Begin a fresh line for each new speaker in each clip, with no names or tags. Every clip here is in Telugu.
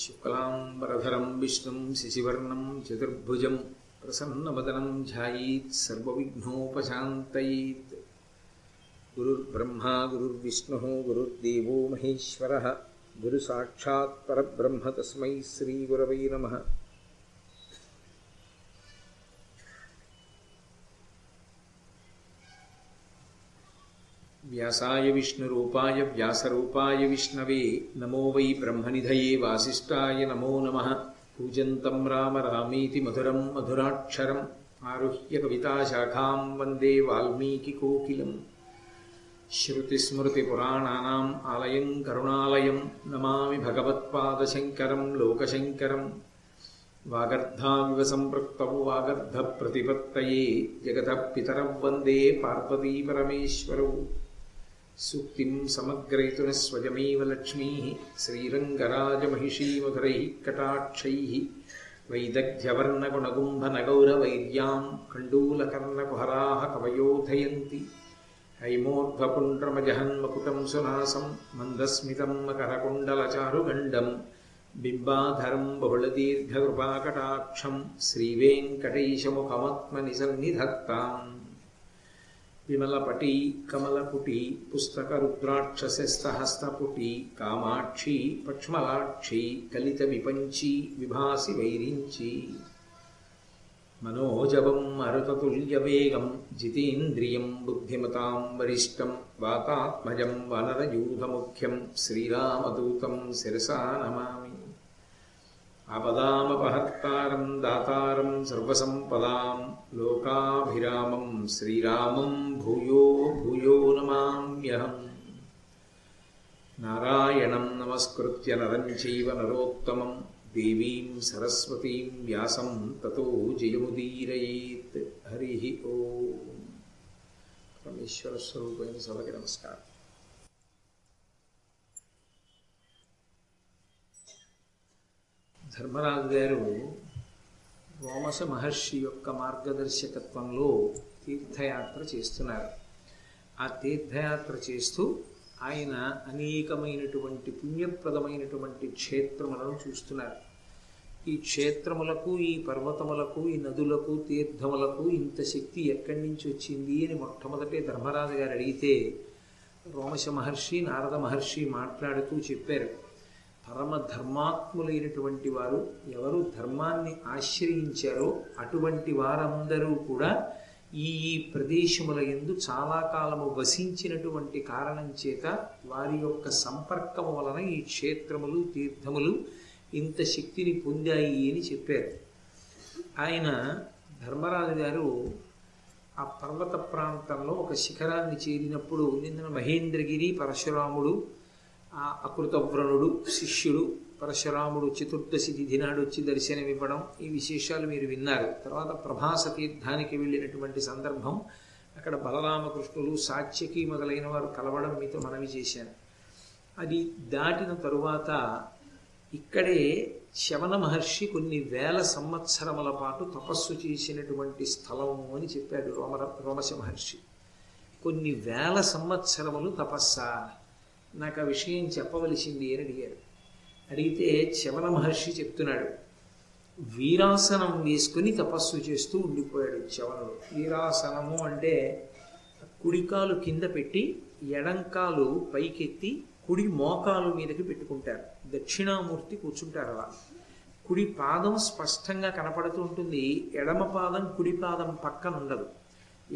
शुक्लाम्बरधरं विष्णुं शिशिवर्णं चतुर्भुजं प्रसन्नवदनं ध्यायीत् सर्वविघ्नोपशान्तयेत् गुरुर्ब्रह्मा गुरुर्विष्णुः गुरुर्देवो महेश्वरः गुरुसाक्षात् परब्रह्म तस्मै श्रीगुरवै नमः व्यासाय विष्णुरूपाय व्यासरूपाय विष्णवे नमो वै ब्रह्मनिधये वासिष्ठाय नमो नमः पूजन्तं राम रामीति मधुरं मधुराक्षरम् आरुह्य कविताशाखां वन्दे वाल्मीकिकोकिलम् श्रुतिस्मृतिपुराणानाम् आलयं करुणालयं नमामि भगवत्पादशङ्करं लोकशङ्करम् वागर्धाविव सम्पृक्तौ वागर्धप्रतिपत्तये जगतः पितरौ वन्दे पार्वतीपरमेश्वरौ సూక్తిం సమగ్రయతున స్వజమేవ లక్ష్మీ శ్రీరంగరాజమహిషీమధురై కటాక్షై వైదగ్ధ్యవర్ణగుణగుంభనగౌరవైర్యాం కండూలకర్ణకుహరా కవయోధయంతి హైమోర్ధ్వపుండ్రమజహన్మకుటం సునాసం మందస్మితం మకరకుండలచారుగండం బింబాధరం బహుళదీర్ఘకృపాకటాక్షం శ్రీవేంకటైశముఖమాత్మని సన్నిధత్తాం విమలపటి కమలపుటి పుస్తక పుస్తకరుద్రాక్షశస్తహస్తపుటి కామాక్షి పక్ష్మలాక్షి కలిత విపంచి విభాసి వైరించి మనోజవం మరుతతుల్యవేగం జితేంద్రియం బుద్ధిమతాం వరిష్టం వాతాత్మజం వనరయూధముఖ్యం శ్రీరామదూతం శిరసా నమామి ఆపదామపహర్తారం దాతారం సర్వసంపదాం లోకాభిరామం శ్రీరామం భూయో భూయో నమామ్యహం నారాయణం నమస్కృత్య నరం చైవ నరోత్తమం దేవీం సరస్వతీం వ్యాసం తతో జయముదీరయేత్ హరి ఓ పరమేశ్వర స్వరూపైన సభకి నమస్కారం ధర్మరాజు గారు వోమస మహర్షి యొక్క మార్గదర్శకత్వంలో తీర్థయాత్ర చేస్తున్నారు ఆ తీర్థయాత్ర చేస్తూ ఆయన అనేకమైనటువంటి పుణ్యప్రదమైనటువంటి క్షేత్రములను చూస్తున్నారు ఈ క్షేత్రములకు ఈ పర్వతములకు ఈ నదులకు తీర్థములకు ఇంత శక్తి ఎక్కడి నుంచి వచ్చింది అని మొట్టమొదటే ధర్మరాజు గారు అడిగితే రోమశ మహర్షి నారద మహర్షి మాట్లాడుతూ చెప్పారు పరమధర్మాత్ములైనటువంటి వారు ఎవరు ధర్మాన్ని ఆశ్రయించారో అటువంటి వారందరూ కూడా ఈ ఈ ప్రదేశముల ఎందు చాలా కాలము వసించినటువంటి కారణం చేత వారి యొక్క సంపర్కము వలన ఈ క్షేత్రములు తీర్థములు ఇంత శక్తిని పొందాయి అని చెప్పారు ఆయన ధర్మరాజు గారు ఆ పర్వత ప్రాంతంలో ఒక శిఖరాన్ని చేరినప్పుడు నిన్న మహేంద్రగిరి పరశురాముడు ఆ అకృతవ్రణుడు శిష్యుడు పరశురాముడు చతుర్దశి తిథి నాడు వచ్చి దర్శనమివ్వడం ఈ విశేషాలు మీరు విన్నారు తర్వాత ప్రభాస తీర్థానికి వెళ్ళినటువంటి సందర్భం అక్కడ బలరామకృష్ణులు సాక్ష్యకి మొదలైన వారు కలవడం మీతో మనవి చేశాను అది దాటిన తరువాత ఇక్కడే శవన మహర్షి కొన్ని వేల సంవత్సరముల పాటు తపస్సు చేసినటువంటి స్థలము అని చెప్పాడు రోమ రోమశ మహర్షి కొన్ని వేల సంవత్సరములు తపస్సా నాకు ఆ విషయం చెప్పవలసింది అని అడిగారు అడిగితే చవన మహర్షి చెప్తున్నాడు వీరాసనం వేసుకుని తపస్సు చేస్తూ ఉండిపోయాడు చవనుడు వీరాసనము అంటే కుడికాలు కింద పెట్టి ఎడంకాలు పైకెత్తి కుడి మోకాలు మీదకి పెట్టుకుంటారు దక్షిణామూర్తి కూర్చుంటారు అలా కుడి పాదం స్పష్టంగా కనపడుతూ ఉంటుంది ఎడమ పాదం కుడి పాదం పక్కన ఉండదు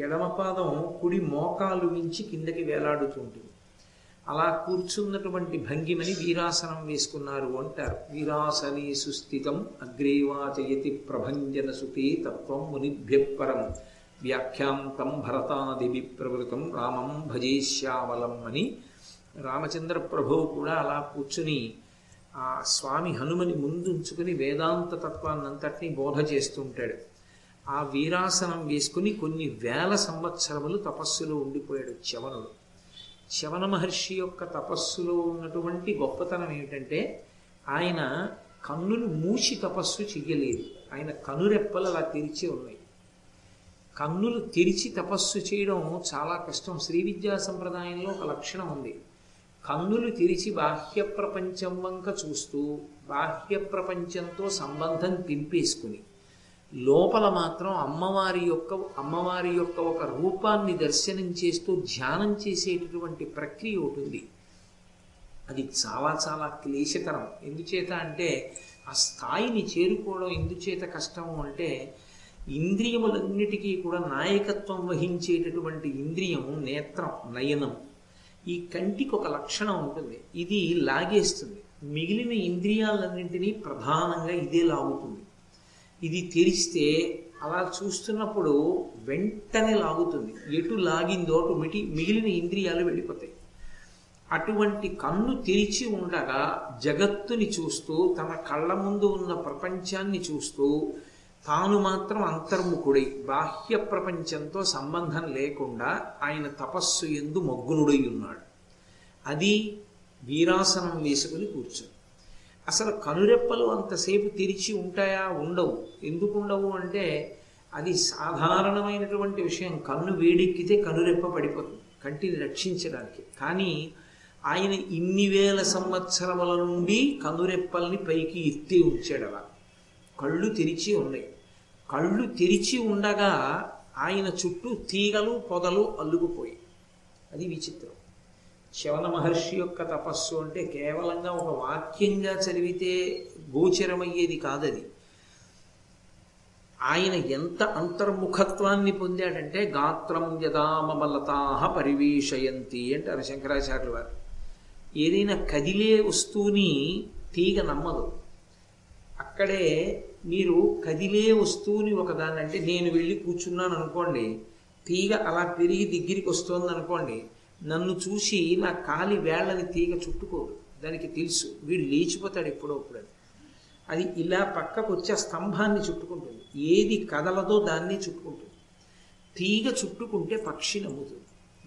ఎడమ పాదం కుడి మోకాలు మించి కిందకి వేలాడుతూ ఉంటుంది అలా కూర్చున్నటువంటి భంగిమని వీరాసనం వేసుకున్నారు అంటారు వీరాసనీ సుస్థితం అగ్రేవాచయతి ప్రభంజన సుఖే తత్వం మునిభ్యపరం వ్యాఖ్యాంతం భరతాదివి ప్రవృతం రామం భజేశ్యావలం అని రామచంద్ర ప్రభువు కూడా అలా కూర్చుని ఆ స్వామి హనుమని ముందుంచుకుని వేదాంత అంతటిని బోధ చేస్తుంటాడు ఆ వీరాసనం వేసుకుని కొన్ని వేల సంవత్సరములు తపస్సులో ఉండిపోయాడు చవనుడు శవన మహర్షి యొక్క తపస్సులో ఉన్నటువంటి గొప్పతనం ఏమిటంటే ఆయన కన్నులు మూసి తపస్సు చెయ్యలేదు ఆయన కనురెప్పలు అలా తెరిచి ఉన్నాయి కన్నులు తెరిచి తపస్సు చేయడం చాలా కష్టం శ్రీ విద్యా సంప్రదాయంలో ఒక లక్షణం ఉంది కన్నులు తెరిచి బాహ్య ప్రపంచం వంక చూస్తూ బాహ్య ప్రపంచంతో సంబంధం తెంపేసుకుని లోపల మాత్రం అమ్మవారి యొక్క అమ్మవారి యొక్క ఒక రూపాన్ని దర్శనం చేస్తూ ధ్యానం చేసేటటువంటి ప్రక్రియ ఉంటుంది అది చాలా చాలా క్లేశకరం ఎందుచేత అంటే ఆ స్థాయిని చేరుకోవడం ఎందుచేత కష్టము అంటే ఇంద్రియములన్నిటికీ కూడా నాయకత్వం వహించేటటువంటి ఇంద్రియం నేత్రం నయనం ఈ కంటికి ఒక లక్షణం ఉంటుంది ఇది లాగేస్తుంది మిగిలిన ఇంద్రియాలన్నింటినీ ప్రధానంగా ఇదే లాగుతుంది ఇది తెరిస్తే అలా చూస్తున్నప్పుడు వెంటనే లాగుతుంది ఎటు లాగిందో అటు మిటి మిగిలిన ఇంద్రియాలు వెళ్ళిపోతాయి అటువంటి కన్ను తెరిచి ఉండగా జగత్తుని చూస్తూ తన కళ్ళ ముందు ఉన్న ప్రపంచాన్ని చూస్తూ తాను మాత్రం అంతర్ముఖుడై బాహ్య ప్రపంచంతో సంబంధం లేకుండా ఆయన తపస్సు ఎందు మగ్గునుడై ఉన్నాడు అది వీరాసనం వేసుకుని కూర్చుంది అసలు కనురెప్పలు అంతసేపు తెరిచి ఉంటాయా ఉండవు ఎందుకు ఉండవు అంటే అది సాధారణమైనటువంటి విషయం కన్ను వేడెక్కితే కనురెప్ప పడిపోతుంది కంటిని రక్షించడానికి కానీ ఆయన ఇన్ని వేల సంవత్సరముల నుండి కనురెప్పల్ని పైకి ఎత్తి ఉంచాడు అలా కళ్ళు తెరిచి ఉన్నాయి కళ్ళు తెరిచి ఉండగా ఆయన చుట్టూ తీగలు పొదలు అల్లుకుపోయి అది విచిత్రం శవన మహర్షి యొక్క తపస్సు అంటే కేవలంగా ఒక వాక్యంగా చదివితే గోచరమయ్యేది కాదది ఆయన ఎంత అంతర్ముఖత్వాన్ని పొందాడంటే గాత్రం యదామలతాహ పరివేషయంతి అంటారు శంకరాచార్యులు వారు ఏదైనా కదిలే వస్తువుని తీగ నమ్మదు అక్కడే మీరు కదిలే వస్తువుని ఒకదాన్ని అంటే నేను వెళ్ళి కూర్చున్నాను అనుకోండి తీగ అలా పెరిగి దగ్గరికి వస్తుంది అనుకోండి నన్ను చూసి నా కాలి వేళ్ళని తీగ చుట్టుకోదు దానికి తెలుసు వీడు లేచిపోతాడు ఎప్పుడో అప్పుడు అది ఇలా పక్కకు వచ్చే స్తంభాన్ని చుట్టుకుంటుంది ఏది కదలదో దాన్ని చుట్టుకుంటుంది తీగ చుట్టుకుంటే పక్షి నమ్ముతుంది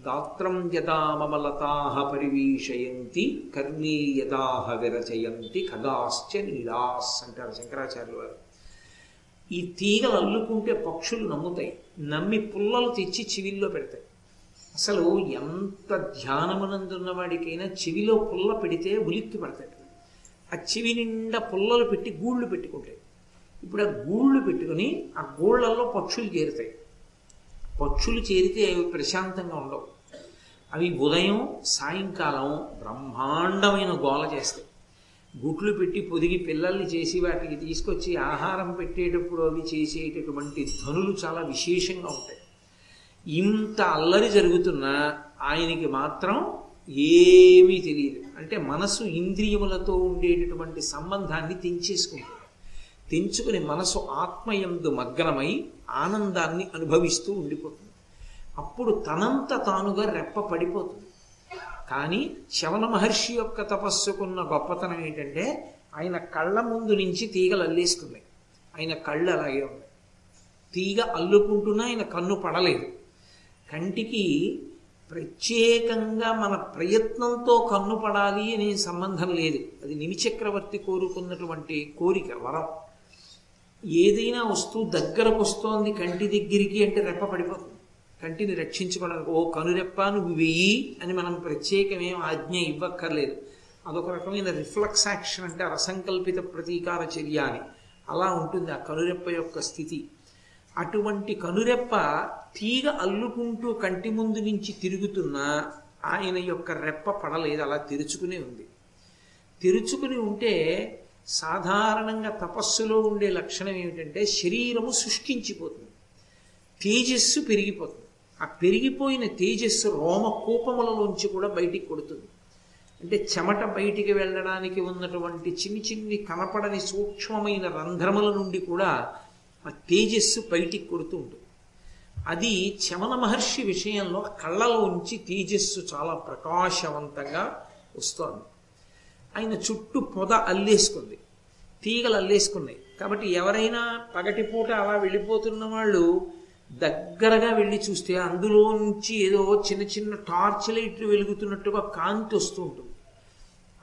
గాత్రం యదా పరివీషయంతి కర్ణీ యదాహ విరచయంతి ఖగాశ్చ నీలాస్ అంటారు శంకరాచార్యులు వారు ఈ తీగలు అల్లుకుంటే పక్షులు నమ్ముతాయి నమ్మి పుల్లలు తెచ్చి చివిల్లో పెడతాయి అసలు ఎంత ధ్యానమునందున్నవాడికైనా చెవిలో పుల్ల పెడితే ఉలిక్కి పడతాడు ఆ చెవి నిండా పుల్లలు పెట్టి గూళ్ళు పెట్టుకుంటాయి ఇప్పుడు ఆ గూళ్ళు పెట్టుకుని ఆ గూళ్ళల్లో పక్షులు చేరుతాయి పక్షులు చేరితే అవి ప్రశాంతంగా ఉండవు అవి ఉదయం సాయంకాలం బ్రహ్మాండమైన గోల చేస్తాయి గుట్లు పెట్టి పొదిగి పిల్లల్ని చేసి వాటికి తీసుకొచ్చి ఆహారం పెట్టేటప్పుడు అవి చేసేటటువంటి ధనులు చాలా విశేషంగా ఉంటాయి ఇంత అల్లరి జరుగుతున్నా ఆయనకి మాత్రం ఏమీ తెలియదు అంటే మనసు ఇంద్రియములతో ఉండేటటువంటి సంబంధాన్ని తెంచేసుకుంటుంది తెంచుకుని మనసు ఆత్మయందు మగ్నమై ఆనందాన్ని అనుభవిస్తూ ఉండిపోతుంది అప్పుడు తనంత తానుగా రెప్ప పడిపోతుంది కానీ శవన మహర్షి యొక్క తపస్సుకున్న గొప్పతనం ఏంటంటే ఆయన కళ్ళ ముందు నుంచి తీగలు అల్లేసుకున్నాయి ఆయన కళ్ళు అలాగే ఉన్నాయి తీగ అల్లుకుంటున్నా ఆయన కన్ను పడలేదు కంటికి ప్రత్యేకంగా మన ప్రయత్నంతో కన్నుపడాలి అనే సంబంధం లేదు అది నిమిచక్రవర్తి కోరుకున్నటువంటి కోరిక వరం ఏదైనా వస్తువు దగ్గరకు వస్తోంది కంటి దగ్గరికి అంటే రెప్ప పడిపోతుంది కంటిని రక్షించుకోవడానికి ఓ కనురెప్ప నువ్వు వెయ్యి అని మనం ప్రత్యేకమేం ఆజ్ఞ ఇవ్వక్కర్లేదు అదొక రకమైన రిఫ్లెక్స్ యాక్షన్ అంటే అసంకల్పిత ప్రతీకార చర్య అని అలా ఉంటుంది ఆ కనురెప్ప యొక్క స్థితి అటువంటి కనురెప్ప తీగ అల్లుకుంటూ కంటి ముందు నుంచి తిరుగుతున్నా ఆయన యొక్క రెప్ప పడలేదు అలా తెరుచుకునే ఉంది తెరుచుకుని ఉంటే సాధారణంగా తపస్సులో ఉండే లక్షణం ఏమిటంటే శరీరము శుష్కించిపోతుంది తేజస్సు పెరిగిపోతుంది ఆ పెరిగిపోయిన తేజస్సు రోమ కోపములలోంచి కూడా బయటికి కొడుతుంది అంటే చెమట బయటికి వెళ్ళడానికి ఉన్నటువంటి చిన్ని చిన్ని కనపడని సూక్ష్మమైన రంధ్రముల నుండి కూడా ఆ తేజస్సు బయటికి కొడుతూ ఉంటుంది అది చమన మహర్షి విషయంలో కళ్ళలో ఉంచి తేజస్సు చాలా ప్రకాశవంతంగా వస్తోంది ఆయన చుట్టూ పొద అల్లేసుకుంది తీగలు అల్లేసుకున్నాయి కాబట్టి ఎవరైనా పగటిపూట అలా వెళ్ళిపోతున్న వాళ్ళు దగ్గరగా వెళ్ళి చూస్తే అందులోంచి ఏదో చిన్న చిన్న టార్చ్ లైట్లు వెలుగుతున్నట్టుగా కాంతి వస్తూ ఉంటుంది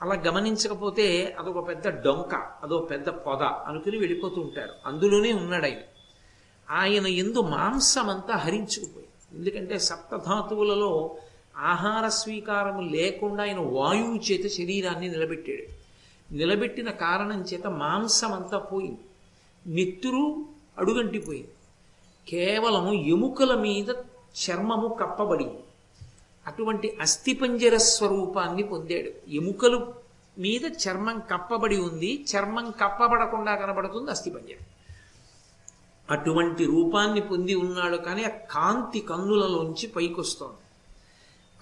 అలా గమనించకపోతే అదొక పెద్ద డొంక అదొక పెద్ద పొద అనుకుని వెళ్ళిపోతూ ఉంటారు అందులోనే ఉన్నాడు ఆయన ఆయన ఎందు మాంసమంతా హరించుకుపోయింది ఎందుకంటే సప్తధాతువులలో ఆహార స్వీకారం లేకుండా ఆయన వాయువు చేత శరీరాన్ని నిలబెట్టాడు నిలబెట్టిన కారణం చేత మాంసం అంతా పోయింది నెత్తురు అడుగంటిపోయింది కేవలం ఎముకల మీద చర్మము కప్పబడి అటువంటి అస్థిపంజర స్వరూపాన్ని పొందాడు ఎముకలు మీద చర్మం కప్పబడి ఉంది చర్మం కప్పబడకుండా కనబడుతుంది అస్థిపంజరం అటువంటి రూపాన్ని పొంది ఉన్నాడు కానీ ఆ కాంతి కన్నులలోంచి పైకొస్తోంది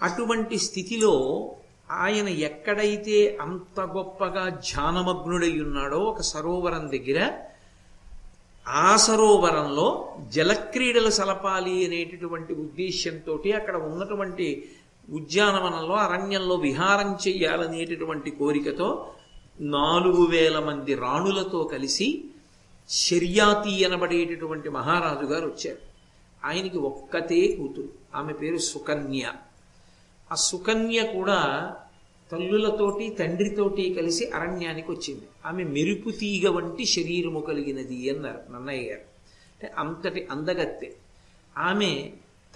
అటువంటి స్థితిలో ఆయన ఎక్కడైతే అంత గొప్పగా ధ్యానమగ్నుడై ఉన్నాడో ఒక సరోవరం దగ్గర ఆ సరోవరంలో జలక్రీడలు సలపాలి అనేటటువంటి ఉద్దేశ్యంతో అక్కడ ఉన్నటువంటి ఉద్యానవనంలో అరణ్యంలో విహారం చెయ్యాలనేటటువంటి కోరికతో నాలుగు వేల మంది రాణులతో కలిసి శర్యాతి అనబడేటటువంటి మహారాజు గారు వచ్చారు ఆయనకి ఒక్కతే కూతురు ఆమె పేరు సుకన్య ఆ సుకన్య కూడా తల్లులతోటి తండ్రితోటి కలిసి అరణ్యానికి వచ్చింది ఆమె మెరుపు తీగ వంటి శరీరము కలిగినది అన్నారు నన్నయ్య గారు అంటే అంతటి అందగత్తె ఆమె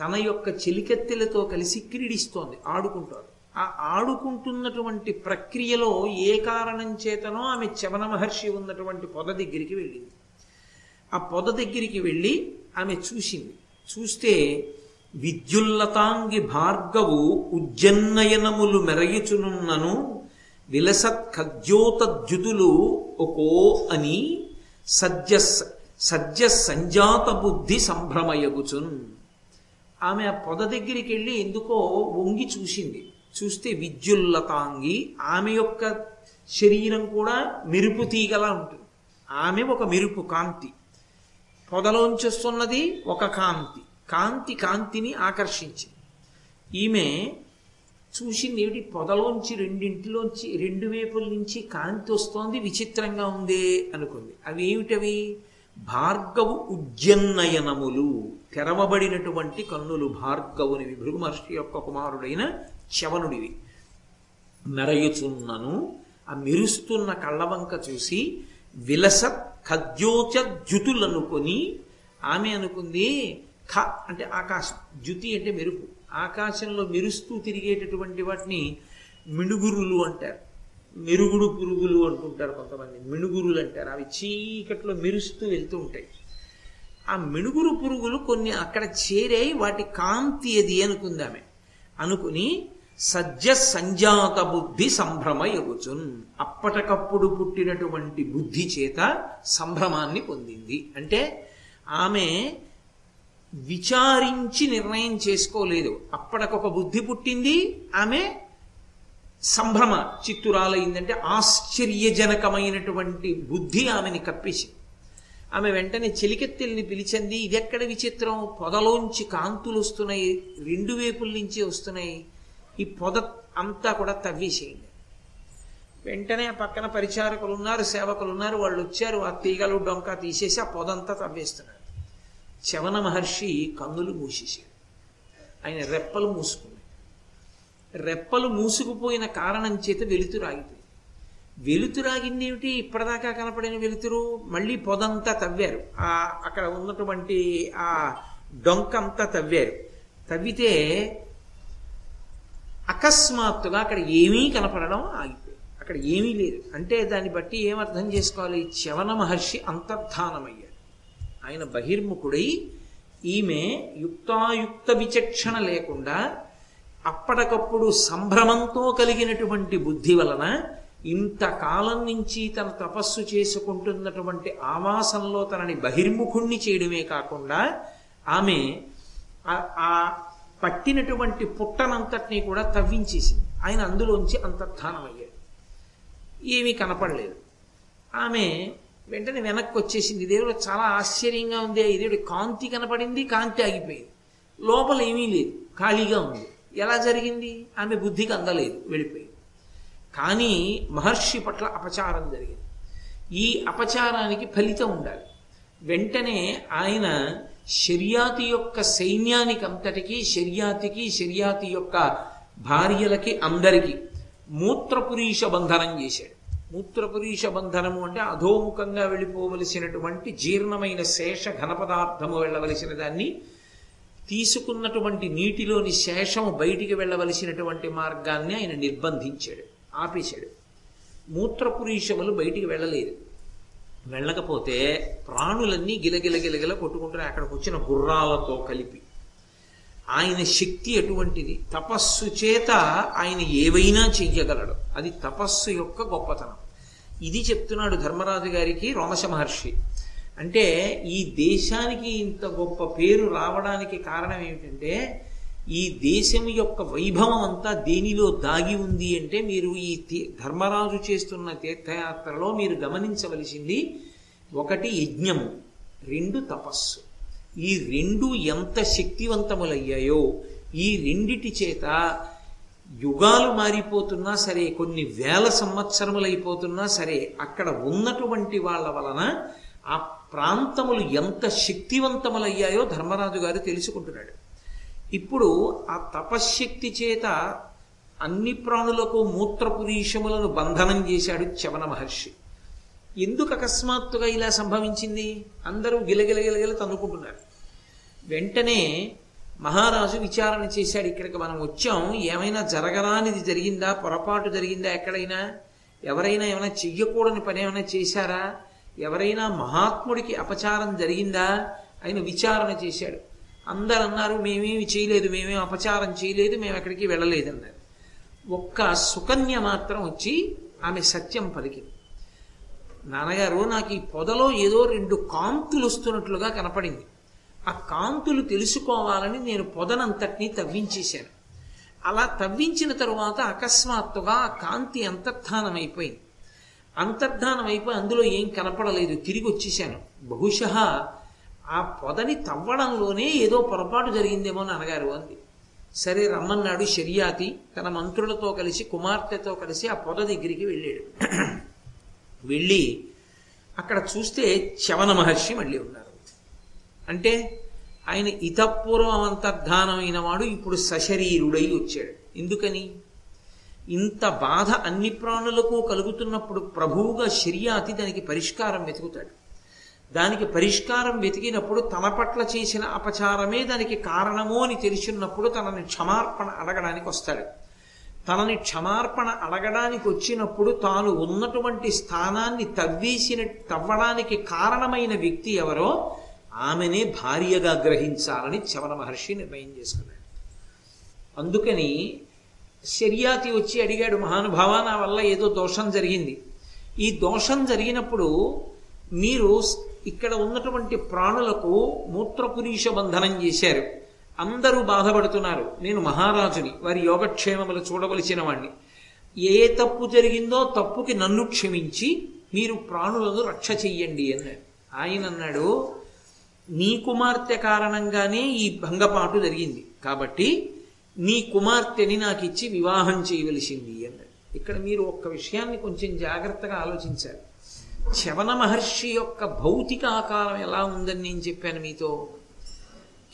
తన యొక్క చెలికత్తెలతో కలిసి క్రీడిస్తోంది ఆడుకుంటారు ఆ ఆడుకుంటున్నటువంటి ప్రక్రియలో ఏ కారణం చేతనో ఆమె చవన మహర్షి ఉన్నటువంటి పొద దగ్గరికి వెళ్ళింది ఆ పొద దగ్గరికి వెళ్ళి ఆమె చూసింది చూస్తే విద్యుల్లతాంగి భార్గవు ఉజ్జన్నయనములు మెరయుచునున్నను విలసత్ ఖద్యోతద్యుతులు ఒకో అని సజ్జ సజ్జ సంజాత బుద్ధి సంభ్రమయగుచున్ ఆమె ఆ పొద దగ్గరికి వెళ్ళి ఎందుకో వంగి చూసింది చూస్తే విద్యుల్లతాంగి ఆమె యొక్క శరీరం కూడా మెరుపు తీగలా ఉంటుంది ఆమె ఒక మెరుపు కాంతి పొదలోంచేస్తున్నది ఒక కాంతి కాంతి కాంతిని ఆకర్షించింది ఈమె చూసింది ఏమిటి పొదలోంచి రెండింటిలోంచి రెండు వేపుల నుంచి కాంతి వస్తోంది విచిత్రంగా ఉందే అనుకుంది అవి ఏమిటవి భార్గవు ఉజ్జన్నయనములు తెరవబడినటువంటి కన్నులు భార్గవునివి భృగు మహర్షి యొక్క కుమారుడైన చవనుడివి మెరయుచున్నను ఆ మెరుస్తున్న కళ్ళవంక చూసి విలసత్ ఖద్యోచ ద్యుతులు అనుకొని ఆమె అనుకుంది ఖ అంటే ఆకాశం జ్యుతి అంటే మెరుపు ఆకాశంలో మెరుస్తూ తిరిగేటటువంటి వాటిని మిణుగురులు అంటారు మెరుగుడు పురుగులు అంటుంటారు కొంతమంది మిణుగురులు అంటారు అవి చీకట్లో మెరుస్తూ వెళ్తూ ఉంటాయి ఆ మిణుగురు పురుగులు కొన్ని అక్కడ చేరాయి వాటి కాంతి అది అనుకుందామే అనుకుని సజ్జ సంజాత బుద్ధి సంభ్రమ సంభ్రమయవచున్ అప్పటికప్పుడు పుట్టినటువంటి బుద్ధి చేత సంభ్రమాన్ని పొందింది అంటే ఆమె విచారించి నిర్ణయం చేసుకోలేదు అప్పటికొక బుద్ధి పుట్టింది ఆమె సంభ్రమ చిత్తురాలైందంటే ఆశ్చర్యజనకమైనటువంటి బుద్ధి ఆమెని కప్పేసి ఆమె వెంటనే చెలికెత్తెల్ని పిలిచింది ఇది ఎక్కడ విచిత్రం పొదలోంచి కాంతులు వస్తున్నాయి రెండు వేపుల నుంచి వస్తున్నాయి ఈ పొద అంతా కూడా తవ్వేసేయండి వెంటనే పక్కన పరిచారకులు ఉన్నారు సేవకులు ఉన్నారు వాళ్ళు వచ్చారు ఆ తీగలు డొంక తీసేసి ఆ పొదంతా తవ్వేస్తున్నారు శవన మహర్షి కన్నులు మూసేసాడు ఆయన రెప్పలు మూసుకున్నాడు రెప్పలు మూసుకుపోయిన కారణం చేత వెలుతురాగిపోయింది వెలుతురాగింది ఏమిటి ఇప్పటిదాకా కనపడిన వెలుతురు మళ్ళీ పొదంతా తవ్వారు ఆ అక్కడ ఉన్నటువంటి ఆ డొంక అంతా తవ్వారు తవ్వితే అకస్మాత్తుగా అక్కడ ఏమీ కనపడడం ఆగిపోయింది అక్కడ ఏమీ లేదు అంటే దాన్ని బట్టి ఏమర్థం చేసుకోవాలి చవన మహర్షి అంతర్ధానమయ్యాడు ఆయన బహిర్ముఖుడై ఈమె యుక్తాయుక్త విచక్షణ లేకుండా అప్పటికప్పుడు సంభ్రమంతో కలిగినటువంటి బుద్ధి వలన ఇంతకాలం నుంచి తన తపస్సు చేసుకుంటున్నటువంటి ఆవాసంలో తనని బహిర్ముఖుణ్ణి చేయడమే కాకుండా ఆమె ఆ పట్టినటువంటి పుట్టనంతటినీ కూడా తవ్వించేసింది ఆయన అందులోంచి అంతర్ధానమయ్యాడు ఏమీ కనపడలేదు ఆమె వెంటనే వెనక్కి వచ్చేసింది దేవుడు చాలా ఆశ్చర్యంగా ఉంది దేవుడి కాంతి కనపడింది కాంతి ఆగిపోయింది లోపల ఏమీ లేదు ఖాళీగా ఉంది ఎలా జరిగింది ఆమె బుద్ధికి అందలేదు వెళ్ళిపోయింది కానీ మహర్షి పట్ల అపచారం జరిగింది ఈ అపచారానికి ఫలితం ఉండాలి వెంటనే ఆయన షర్యాతి యొక్క సైన్యానికి అంతటికి షర్యాతికి షర్యాతి యొక్క భార్యలకి అందరికీ మూత్రపురీష బంధనం చేశాడు మూత్రపురీష బంధనము అంటే అధోముఖంగా వెళ్ళిపోవలసినటువంటి జీర్ణమైన శేష ఘన పదార్థము వెళ్ళవలసిన దాన్ని తీసుకున్నటువంటి నీటిలోని శేషము బయటికి వెళ్ళవలసినటువంటి మార్గాన్ని ఆయన నిర్బంధించాడు ఆపేశాడు మూత్రపురీషములు బయటికి వెళ్ళలేదు వెళ్ళకపోతే ప్రాణులన్నీ గిలగిల గిలగిల కొట్టుకుంటారు అక్కడికి వచ్చిన గుర్రాలతో కలిపి ఆయన శక్తి ఎటువంటిది తపస్సు చేత ఆయన ఏవైనా చెయ్యగలడు అది తపస్సు యొక్క గొప్పతనం ఇది చెప్తున్నాడు ధర్మరాజు గారికి రోమశ మహర్షి అంటే ఈ దేశానికి ఇంత గొప్ప పేరు రావడానికి కారణం ఏమిటంటే ఈ దేశం యొక్క వైభవం అంతా దేనిలో దాగి ఉంది అంటే మీరు ఈ ధర్మరాజు చేస్తున్న తీర్థయాత్రలో మీరు గమనించవలసింది ఒకటి యజ్ఞము రెండు తపస్సు ఈ రెండు ఎంత శక్తివంతములయ్యాయో ఈ రెండిటి చేత యుగాలు మారిపోతున్నా సరే కొన్ని వేల సంవత్సరములైపోతున్నా సరే అక్కడ ఉన్నటువంటి వాళ్ళ వలన ఆ ప్రాంతములు ఎంత శక్తివంతములయ్యాయో ధర్మరాజు గారు తెలుసుకుంటున్నాడు ఇప్పుడు ఆ తపశ్శక్తి చేత అన్ని ప్రాణులకు మూత్రపురీషములను బంధనం చేశాడు చవన మహర్షి ఎందుకు అకస్మాత్తుగా ఇలా సంభవించింది అందరూ గిలగిలగిలగిల తన్నుకుంటున్నారు వెంటనే మహారాజు విచారణ చేశాడు ఇక్కడికి మనం వచ్చాం ఏమైనా జరగరానిది జరిగిందా పొరపాటు జరిగిందా ఎక్కడైనా ఎవరైనా ఏమైనా చెయ్యకూడని పని ఏమైనా చేశారా ఎవరైనా మహాత్ముడికి అపచారం జరిగిందా ఆయన విచారణ చేశాడు అందరు అన్నారు మేమేమి చేయలేదు మేమేమి అపచారం చేయలేదు మేము ఎక్కడికి వెళ్ళలేదు అన్నారు ఒక్క సుకన్య మాత్రం వచ్చి ఆమె సత్యం పలికింది నాన్నగారు నాకు ఈ పొదలో ఏదో రెండు కాంతులు వస్తున్నట్లుగా కనపడింది ఆ కాంతులు తెలుసుకోవాలని నేను పొదనంతటినీ తవ్వించేశాను అలా తవ్వించిన తరువాత అకస్మాత్తుగా ఆ కాంతి అంతర్ధానం అయిపోయింది అంతర్ధానం అయిపోయి అందులో ఏం కనపడలేదు తిరిగి వచ్చేశాను బహుశా ఆ పొదని తవ్వడంలోనే ఏదో పొరపాటు జరిగిందేమో అని అనగారు అంది సరే రమ్మన్నాడు శర్యాతి తన మంత్రులతో కలిసి కుమార్తెతో కలిసి ఆ పొద దగ్గరికి వెళ్ళాడు వెళ్ళి అక్కడ చూస్తే చవన మహర్షి మళ్ళీ ఉన్నారు అంటే ఆయన ఇతపూర్వం అంతర్ధానమైన వాడు ఇప్పుడు సశరీరుడై వచ్చాడు ఎందుకని ఇంత బాధ అన్ని ప్రాణులకు కలుగుతున్నప్పుడు ప్రభువుగా శర్యాతి దానికి పరిష్కారం వెతుకుతాడు దానికి పరిష్కారం వెతికినప్పుడు తన పట్ల చేసిన అపచారమే దానికి కారణము అని తెలిసినప్పుడు తనని క్షమార్పణ అడగడానికి వస్తాడు తనని క్షమార్పణ అడగడానికి వచ్చినప్పుడు తాను ఉన్నటువంటి స్థానాన్ని తవ్వేసిన తవ్వడానికి కారణమైన వ్యక్తి ఎవరో ఆమెనే భార్యగా గ్రహించాలని చవన మహర్షి నిర్ణయం చేసుకున్నాడు అందుకని శర్యాతి వచ్చి అడిగాడు మహానుభావ నా వల్ల ఏదో దోషం జరిగింది ఈ దోషం జరిగినప్పుడు మీరు ఇక్కడ ఉన్నటువంటి ప్రాణులకు మూత్రపురీష బంధనం చేశారు అందరూ బాధపడుతున్నారు నేను మహారాజుని వారి యోగక్షేమములు చూడవలసిన వాణ్ణి ఏ తప్పు జరిగిందో తప్పుకి నన్ను క్షమించి మీరు ప్రాణులను రక్ష చెయ్యండి అన్నాడు ఆయన అన్నాడు నీ కుమార్తె కారణంగానే ఈ భంగపాటు జరిగింది కాబట్టి నీ కుమార్తెని నాకు ఇచ్చి వివాహం చేయవలసింది అన్నాడు ఇక్కడ మీరు ఒక్క విషయాన్ని కొంచెం జాగ్రత్తగా ఆలోచించారు చవన మహర్షి యొక్క భౌతిక ఆకారం ఎలా ఉందని నేను చెప్పాను మీతో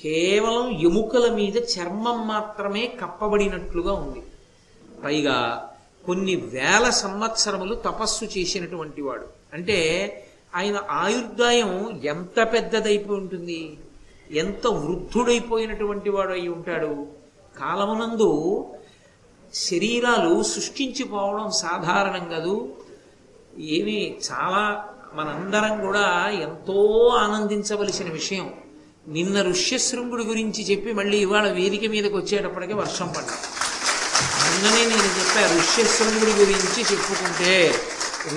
కేవలం ఎముకల మీద చర్మం మాత్రమే కప్పబడినట్లుగా ఉంది పైగా కొన్ని వేల సంవత్సరములు తపస్సు చేసినటువంటి వాడు అంటే ఆయన ఆయుర్దాయం ఎంత పెద్దదైపోయి ఉంటుంది ఎంత వృద్ధుడైపోయినటువంటి వాడు అయి ఉంటాడు కాలమునందు శరీరాలు సృష్టించిపోవడం సాధారణం కాదు ఏమి చాలా మనందరం కూడా ఎంతో ఆనందించవలసిన విషయం నిన్న ఋష్యశృంగుడి గురించి చెప్పి మళ్ళీ ఇవాళ వేదిక మీదకి వచ్చేటప్పటికే వర్షం పడ్డ నిన్ననే నేను చెప్పా ఋష్యశృంగుడి గురించి చెప్పుకుంటే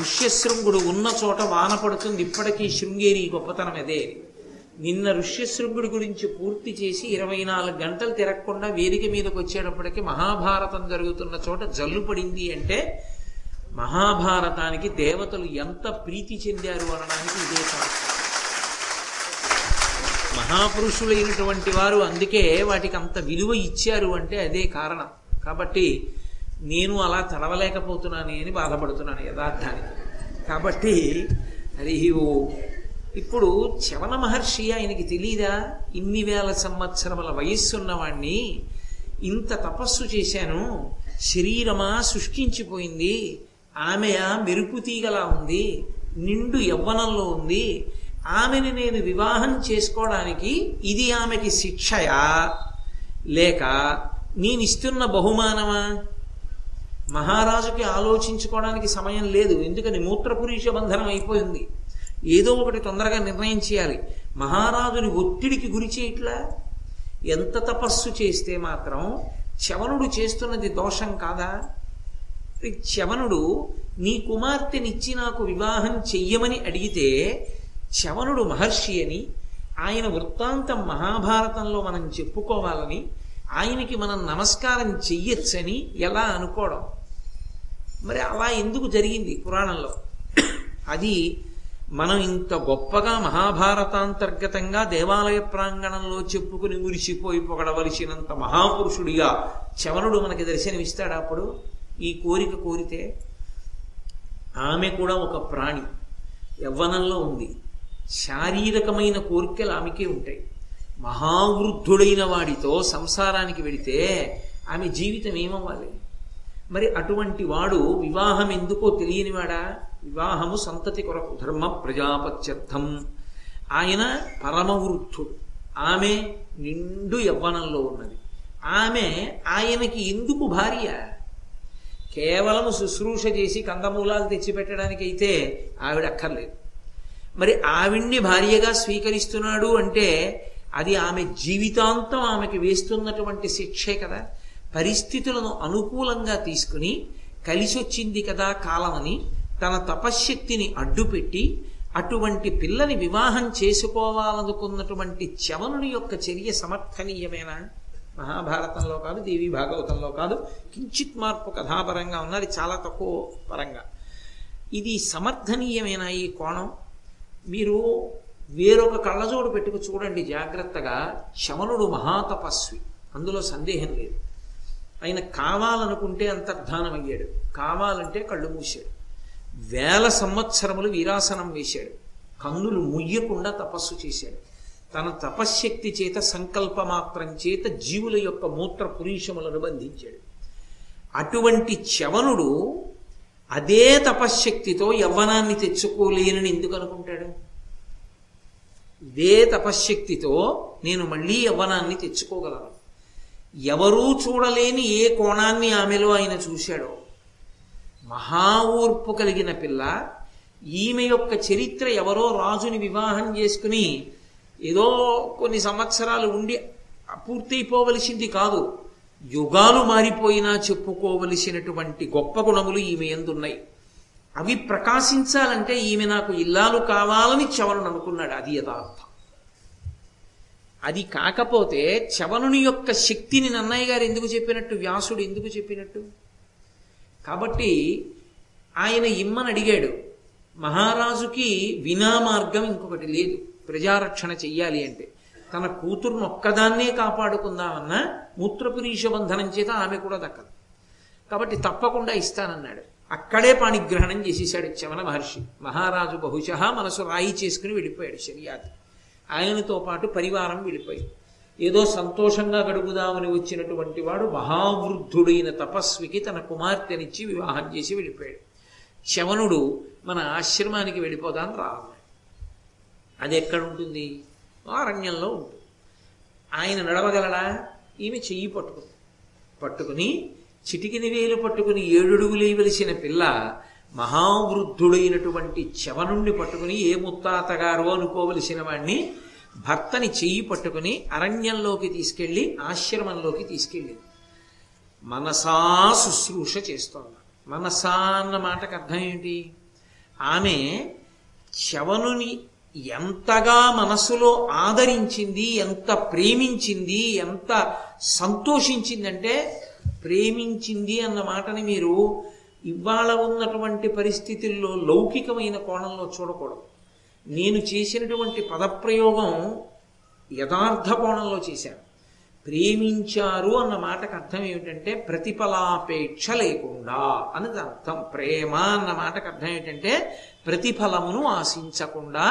ఋష్యశృంగుడు ఉన్న చోట వాన పడుతుంది ఇప్పటికీ శృంగేరి గొప్పతనం అదే నిన్న ఋష్యశృంగుడి గురించి పూర్తి చేసి ఇరవై నాలుగు గంటలు తిరగకుండా వేదిక మీదకి వచ్చేటప్పటికి మహాభారతం జరుగుతున్న చోట జల్లు పడింది అంటే మహాభారతానికి దేవతలు ఎంత ప్రీతి చెందారు అనడానికి ఇదే కారణం మహాపురుషులైనటువంటి వారు అందుకే వాటికి అంత విలువ ఇచ్చారు అంటే అదే కారణం కాబట్టి నేను అలా తడవలేకపోతున్నాను అని బాధపడుతున్నాను యథార్థానికి కాబట్టి అది ఇప్పుడు చవన మహర్షి ఆయనకి తెలీదా ఇన్ని వేల సంవత్సరముల వయస్సున్నవాణ్ణి ఇంత తపస్సు చేశాను శరీరమా సృష్టించిపోయింది ఆమె మెరుపు తీగలా ఉంది నిండు యవ్వనంలో ఉంది ఆమెని నేను వివాహం చేసుకోవడానికి ఇది ఆమెకి శిక్షయా లేక నేనిస్తున్న బహుమానమా మహారాజుకి ఆలోచించుకోవడానికి సమయం లేదు ఎందుకని మూత్రపురుష బంధనం అయిపోయింది ఏదో ఒకటి తొందరగా నిర్ణయం చేయాలి మహారాజుని ఒత్తిడికి గురి చేయట్లా ఎంత తపస్సు చేస్తే మాత్రం చవనుడు చేస్తున్నది దోషం కాదా చవనుడు నీ కుమార్తెనిచ్చి నాకు వివాహం చెయ్యమని అడిగితే చవనుడు మహర్షి అని ఆయన వృత్తాంతం మహాభారతంలో మనం చెప్పుకోవాలని ఆయనకి మనం నమస్కారం చెయ్యొచ్చని ఎలా అనుకోవడం మరి అలా ఎందుకు జరిగింది పురాణంలో అది మనం ఇంత గొప్పగా మహాభారతాంతర్గతంగా దేవాలయ ప్రాంగణంలో చెప్పుకుని మురిసిపోయి పొగడవలసినంత మహాపురుషుడిగా చవనుడు మనకి దర్శనమిస్తాడు అప్పుడు ఈ కోరిక కోరితే ఆమె కూడా ఒక ప్రాణి యవ్వనంలో ఉంది శారీరకమైన కోరికలు ఆమెకే ఉంటాయి మహావృద్ధుడైన వాడితో సంసారానికి వెళితే ఆమె జీవితం ఏమవ్వాలి మరి అటువంటి వాడు వివాహం ఎందుకో తెలియనివాడా వివాహము సంతతి కొరకు ధర్మ ప్రజాపత్యర్థం ఆయన పరమవృద్ధుడు ఆమె నిండు యవ్వనంలో ఉన్నది ఆమె ఆయనకి ఎందుకు భార్య కేవలం శుశ్రూష చేసి కందమూలాలు అయితే ఆవిడ అక్కర్లేదు మరి ఆవిడ్ని భార్యగా స్వీకరిస్తున్నాడు అంటే అది ఆమె జీవితాంతం ఆమెకి వేస్తున్నటువంటి శిక్షే కదా పరిస్థితులను అనుకూలంగా తీసుకుని కలిసొచ్చింది కదా కాలమని తన తపశ్శక్తిని అడ్డుపెట్టి అటువంటి పిల్లని వివాహం చేసుకోవాలనుకున్నటువంటి చవనుని యొక్క చర్య సమర్థనీయమేనా మహాభారతంలో కాదు దేవి భాగవతంలో కాదు కించిత్ మార్పు కథాపరంగా ఉన్నది చాలా తక్కువ పరంగా ఇది సమర్థనీయమైన ఈ కోణం మీరు వేరొక కళ్ళజోడు పెట్టుకు చూడండి జాగ్రత్తగా శమనుడు మహాతపస్వి అందులో సందేహం లేదు ఆయన కావాలనుకుంటే అంతర్ధానం అయ్యాడు కావాలంటే కళ్ళు మూసాడు వేల సంవత్సరములు వీరాసనం వేశాడు కన్నులు ముయ్యకుండా తపస్సు చేశాడు తన తపశ్శక్తి చేత సంకల్పమాత్రం చేత జీవుల యొక్క మూత్ర పురీషములను బంధించాడు అటువంటి చవనుడు అదే తపశ్శక్తితో యవ్వనాన్ని తెచ్చుకోలేనని ఎందుకు అనుకుంటాడు ఇదే తపశ్శక్తితో నేను మళ్ళీ యవ్వనాన్ని తెచ్చుకోగలను ఎవరూ చూడలేని ఏ కోణాన్ని ఆమెలో ఆయన చూశాడో మహా ఊర్పు కలిగిన పిల్ల ఈమె యొక్క చరిత్ర ఎవరో రాజుని వివాహం చేసుకుని ఏదో కొన్ని సంవత్సరాలు ఉండి పూర్తయిపోవలసింది కాదు యుగాలు మారిపోయినా చెప్పుకోవలసినటువంటి గొప్ప గుణములు ఈమె ఎందున్నాయి అవి ప్రకాశించాలంటే ఈమె నాకు ఇల్లాలు కావాలని చవనుడు అనుకున్నాడు అది యథార్థం అది కాకపోతే చవనుని యొక్క శక్తిని నన్నయ్య గారు ఎందుకు చెప్పినట్టు వ్యాసుడు ఎందుకు చెప్పినట్టు కాబట్టి ఆయన ఇమ్మని అడిగాడు మహారాజుకి వినా మార్గం ఇంకొకటి లేదు ప్రజారక్షణ చెయ్యాలి అంటే తన కూతురు ఒక్కదాన్నే కాపాడుకుందామన్న మూత్రపురీష బంధనం చేత ఆమె కూడా దక్కదు కాబట్టి తప్పకుండా ఇస్తానన్నాడు అక్కడే పాణిగ్రహణం చేసేసాడు చమన మహర్షి మహారాజు బహుశ మనసు రాయి చేసుకుని వెళ్ళిపోయాడు శర్యాతి ఆయనతో పాటు పరివారం వెళ్ళిపోయింది ఏదో సంతోషంగా గడుపుదామని వచ్చినటువంటి వాడు మహావృద్ధుడైన తపస్వికి తన కుమార్తెనిచ్చి వివాహం చేసి వెళ్ళిపోయాడు శవనుడు మన ఆశ్రమానికి వెళ్ళిపోదాం రావాలి అది ఎక్కడ ఉంటుంది అరణ్యంలో ఉంటుంది ఆయన నడవగలడా ఈమె చెయ్యి పట్టుకుంది పట్టుకుని చిటికిని వేలు పట్టుకుని ఏడుగులేయవలసిన పిల్ల మహావృద్ధుడైనటువంటి చవనుణ్ణి పట్టుకుని ఏ ముత్తాతగారో అనుకోవలసిన వాణ్ణి భర్తని చెయ్యి పట్టుకుని అరణ్యంలోకి తీసుకెళ్ళి ఆశ్రమంలోకి తీసుకెళ్ళింది మనసా శుశ్రూష చేస్తోంది మనసా అన్న మాటకు అర్థం ఏంటి ఆమె చవనుని ఎంతగా మనసులో ఆదరించింది ఎంత ప్రేమించింది ఎంత సంతోషించిందంటే ప్రేమించింది అన్న మాటని మీరు ఇవాళ ఉన్నటువంటి పరిస్థితుల్లో లౌకికమైన కోణంలో చూడకూడదు నేను చేసినటువంటి పదప్రయోగం యథార్థ కోణంలో చేశాను ప్రేమించారు అన్న మాటకు అర్థం ఏమిటంటే ప్రతిఫలాపేక్ష లేకుండా అని అర్థం ప్రేమ అన్న మాటకు అర్థం ఏమిటంటే ప్రతిఫలమును ఆశించకుండా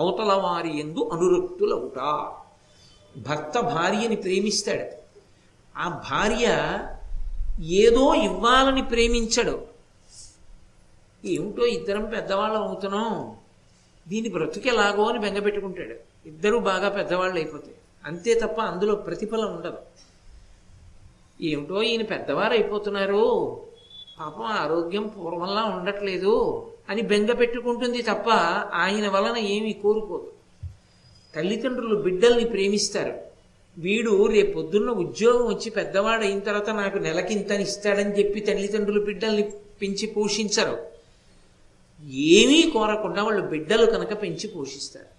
అవతల వారి ఎందు అనురక్తులవుట భర్త భార్యని ప్రేమిస్తాడు ఆ భార్య ఏదో ఇవ్వాలని ప్రేమించడు ఏమిటో ఇద్దరం పెద్దవాళ్ళం అవుతున్నాం దీన్ని బ్రతుకెలాగో అని బెంగపెట్టుకుంటాడు ఇద్దరూ బాగా పెద్దవాళ్ళు అయిపోతాయి అంతే తప్ప అందులో ప్రతిఫలం ఉండదు ఏమిటో ఈయన పెద్దవారు అయిపోతున్నారు పాపం ఆరోగ్యం పూర్వంలా ఉండట్లేదు అని బెంగ పెట్టుకుంటుంది తప్ప ఆయన వలన ఏమీ కోరుకోదు తల్లిదండ్రులు బిడ్డల్ని ప్రేమిస్తారు వీడు రేపొద్దున్న ఉద్యోగం వచ్చి పెద్దవాడు అయిన తర్వాత నాకు నెలకింతని ఇస్తాడని చెప్పి తల్లిదండ్రులు బిడ్డల్ని పెంచి పోషించరు ఏమీ కోరకుండా వాళ్ళు బిడ్డలు కనుక పెంచి పోషిస్తారు